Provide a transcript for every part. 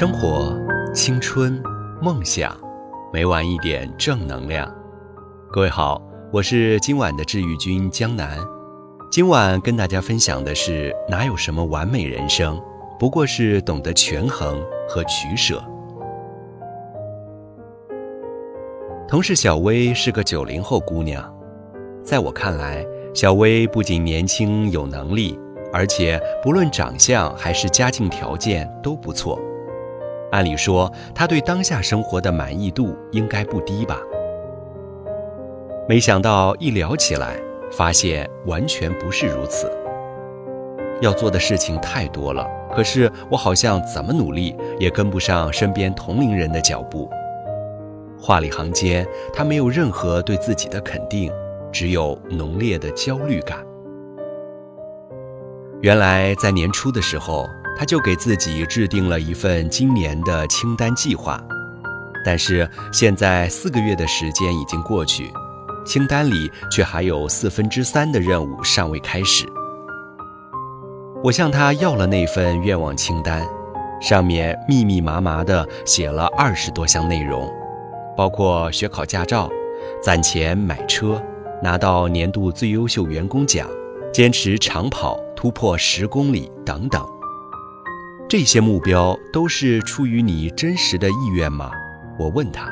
生活、青春、梦想，每晚一点正能量。各位好，我是今晚的治愈君江南。今晚跟大家分享的是：哪有什么完美人生，不过是懂得权衡和取舍。同事小薇是个九零后姑娘，在我看来，小薇不仅年轻有能力，而且不论长相还是家境条件都不错。按理说，他对当下生活的满意度应该不低吧？没想到一聊起来，发现完全不是如此。要做的事情太多了，可是我好像怎么努力也跟不上身边同龄人的脚步。话里行间，他没有任何对自己的肯定，只有浓烈的焦虑感。原来在年初的时候。他就给自己制定了一份今年的清单计划，但是现在四个月的时间已经过去，清单里却还有四分之三的任务尚未开始。我向他要了那份愿望清单，上面密密麻麻地写了二十多项内容，包括学考驾照、攒钱买车、拿到年度最优秀员工奖、坚持长跑突破十公里等等。这些目标都是出于你真实的意愿吗？我问他。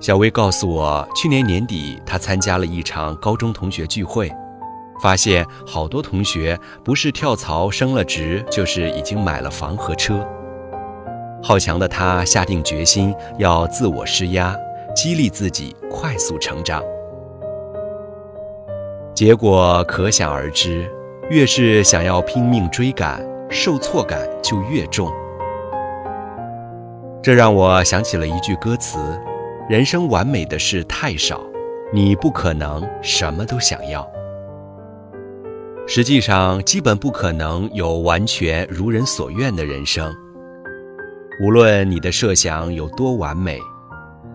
小薇告诉我，去年年底她参加了一场高中同学聚会，发现好多同学不是跳槽升了职，就是已经买了房和车。好强的她下定决心要自我施压，激励自己快速成长。结果可想而知，越是想要拼命追赶。受挫感就越重，这让我想起了一句歌词：“人生完美的事太少，你不可能什么都想要。”实际上，基本不可能有完全如人所愿的人生。无论你的设想有多完美，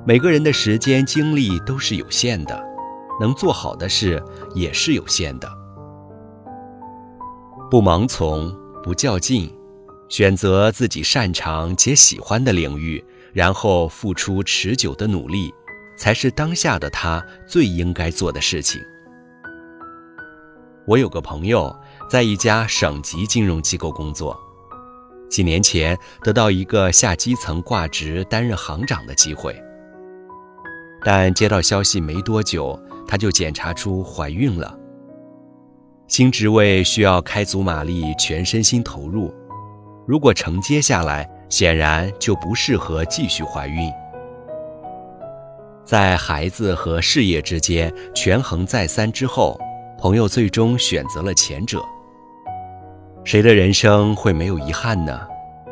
每个人的时间精力都是有限的，能做好的事也是有限的。不盲从。不较劲，选择自己擅长且喜欢的领域，然后付出持久的努力，才是当下的他最应该做的事情。我有个朋友在一家省级金融机构工作，几年前得到一个下基层挂职担任行长的机会，但接到消息没多久，他就检查出怀孕了。新职位需要开足马力，全身心投入。如果承接下来，显然就不适合继续怀孕。在孩子和事业之间权衡再三之后，朋友最终选择了前者。谁的人生会没有遗憾呢？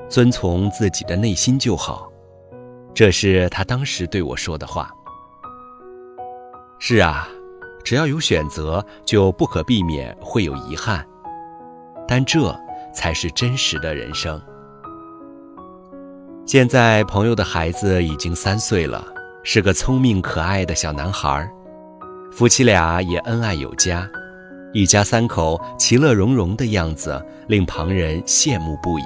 遵从自己的内心就好。这是他当时对我说的话。是啊。只要有选择，就不可避免会有遗憾，但这才是真实的人生。现在朋友的孩子已经三岁了，是个聪明可爱的小男孩，夫妻俩也恩爱有加，一家三口其乐融融的样子令旁人羡慕不已。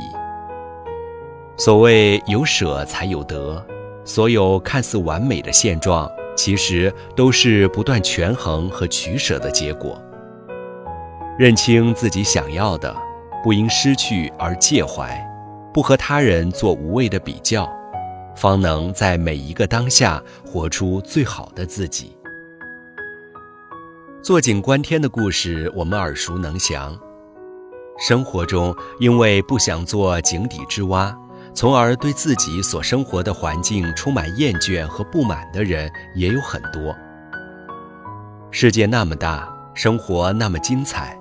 所谓有舍才有得，所有看似完美的现状。其实都是不断权衡和取舍的结果。认清自己想要的，不因失去而介怀，不和他人做无谓的比较，方能在每一个当下活出最好的自己。坐井观天的故事我们耳熟能详，生活中因为不想做井底之蛙。从而对自己所生活的环境充满厌倦和不满的人也有很多。世界那么大，生活那么精彩，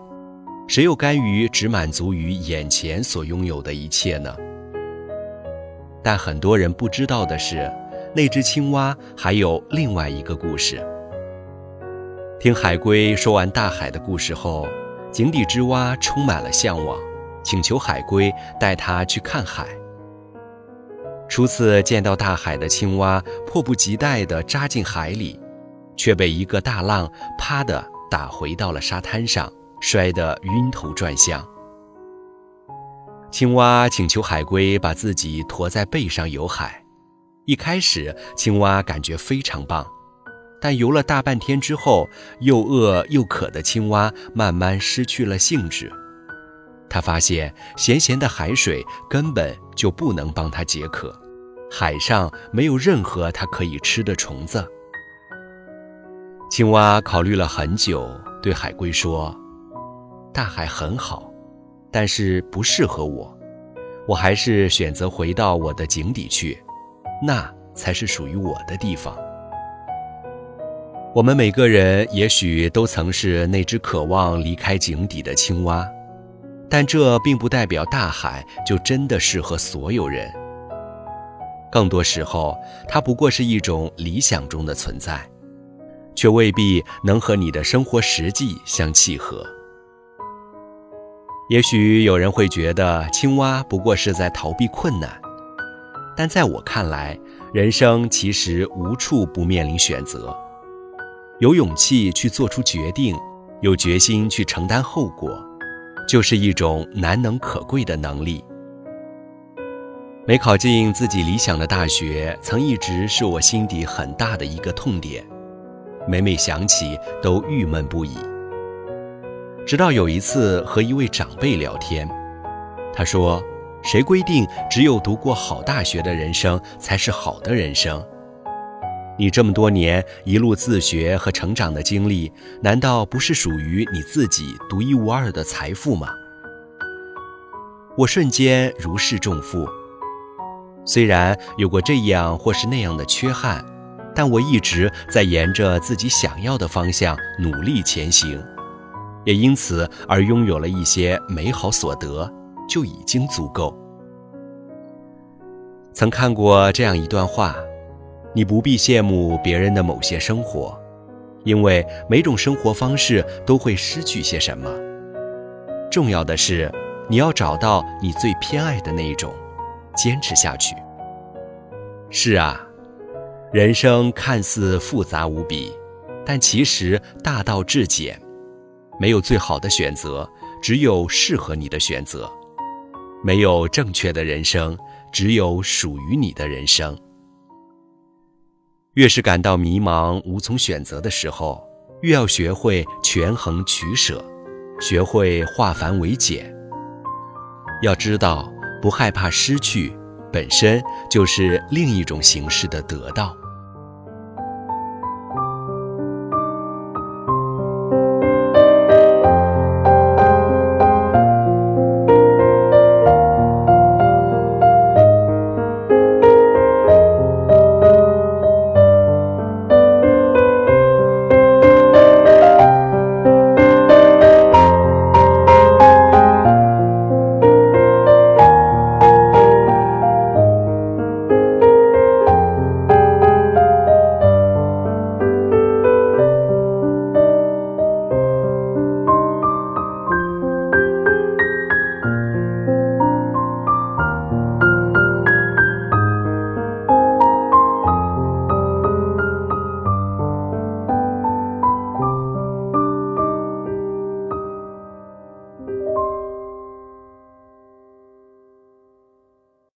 谁又甘于只满足于眼前所拥有的一切呢？但很多人不知道的是，那只青蛙还有另外一个故事。听海龟说完大海的故事后，井底之蛙充满了向往，请求海龟带他去看海。初次见到大海的青蛙，迫不及待地扎进海里，却被一个大浪啪的打回到了沙滩上，摔得晕头转向。青蛙请求海龟把自己驮在背上游海。一开始，青蛙感觉非常棒，但游了大半天之后，又饿又渴的青蛙慢慢失去了兴致。他发现咸咸的海水根本就不能帮他解渴，海上没有任何它可以吃的虫子。青蛙考虑了很久，对海龟说：“大海很好，但是不适合我，我还是选择回到我的井底去，那才是属于我的地方。”我们每个人也许都曾是那只渴望离开井底的青蛙。但这并不代表大海就真的适合所有人。更多时候，它不过是一种理想中的存在，却未必能和你的生活实际相契合。也许有人会觉得青蛙不过是在逃避困难，但在我看来，人生其实无处不面临选择。有勇气去做出决定，有决心去承担后果。就是一种难能可贵的能力。没考进自己理想的大学，曾一直是我心底很大的一个痛点，每每想起都郁闷不已。直到有一次和一位长辈聊天，他说：“谁规定只有读过好大学的人生才是好的人生？”你这么多年一路自学和成长的经历，难道不是属于你自己独一无二的财富吗？我瞬间如释重负。虽然有过这样或是那样的缺憾，但我一直在沿着自己想要的方向努力前行，也因此而拥有了一些美好所得，就已经足够。曾看过这样一段话。你不必羡慕别人的某些生活，因为每种生活方式都会失去些什么。重要的是，你要找到你最偏爱的那一种，坚持下去。是啊，人生看似复杂无比，但其实大道至简。没有最好的选择，只有适合你的选择；没有正确的人生，只有属于你的人生。越是感到迷茫、无从选择的时候，越要学会权衡取舍，学会化繁为简。要知道，不害怕失去，本身就是另一种形式的得到。